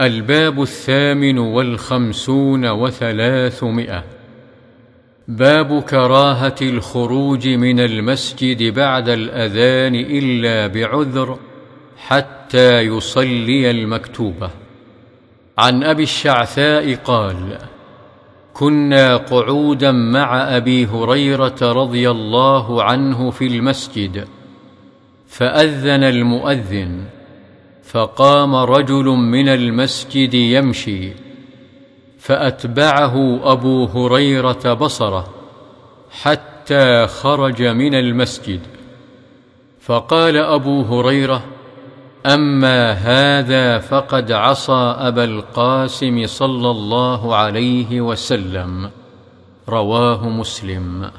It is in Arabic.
الباب الثامن والخمسون وثلاثمائة. باب كراهة الخروج من المسجد بعد الأذان إلا بعذر حتى يصلي المكتوبه عن أبي الشعثاء قال كنا قعودا مع أبي هريرة رضي الله عنه في المسجد فأذن المؤذن فقام رجل من المسجد يمشي فأتبعه أبو هريرة بصره حتى خرج من المسجد. فقال أبو هريرة أما هذا فقد عصى أبا القاسم صلى الله عليه وسلم. رواه مسلم.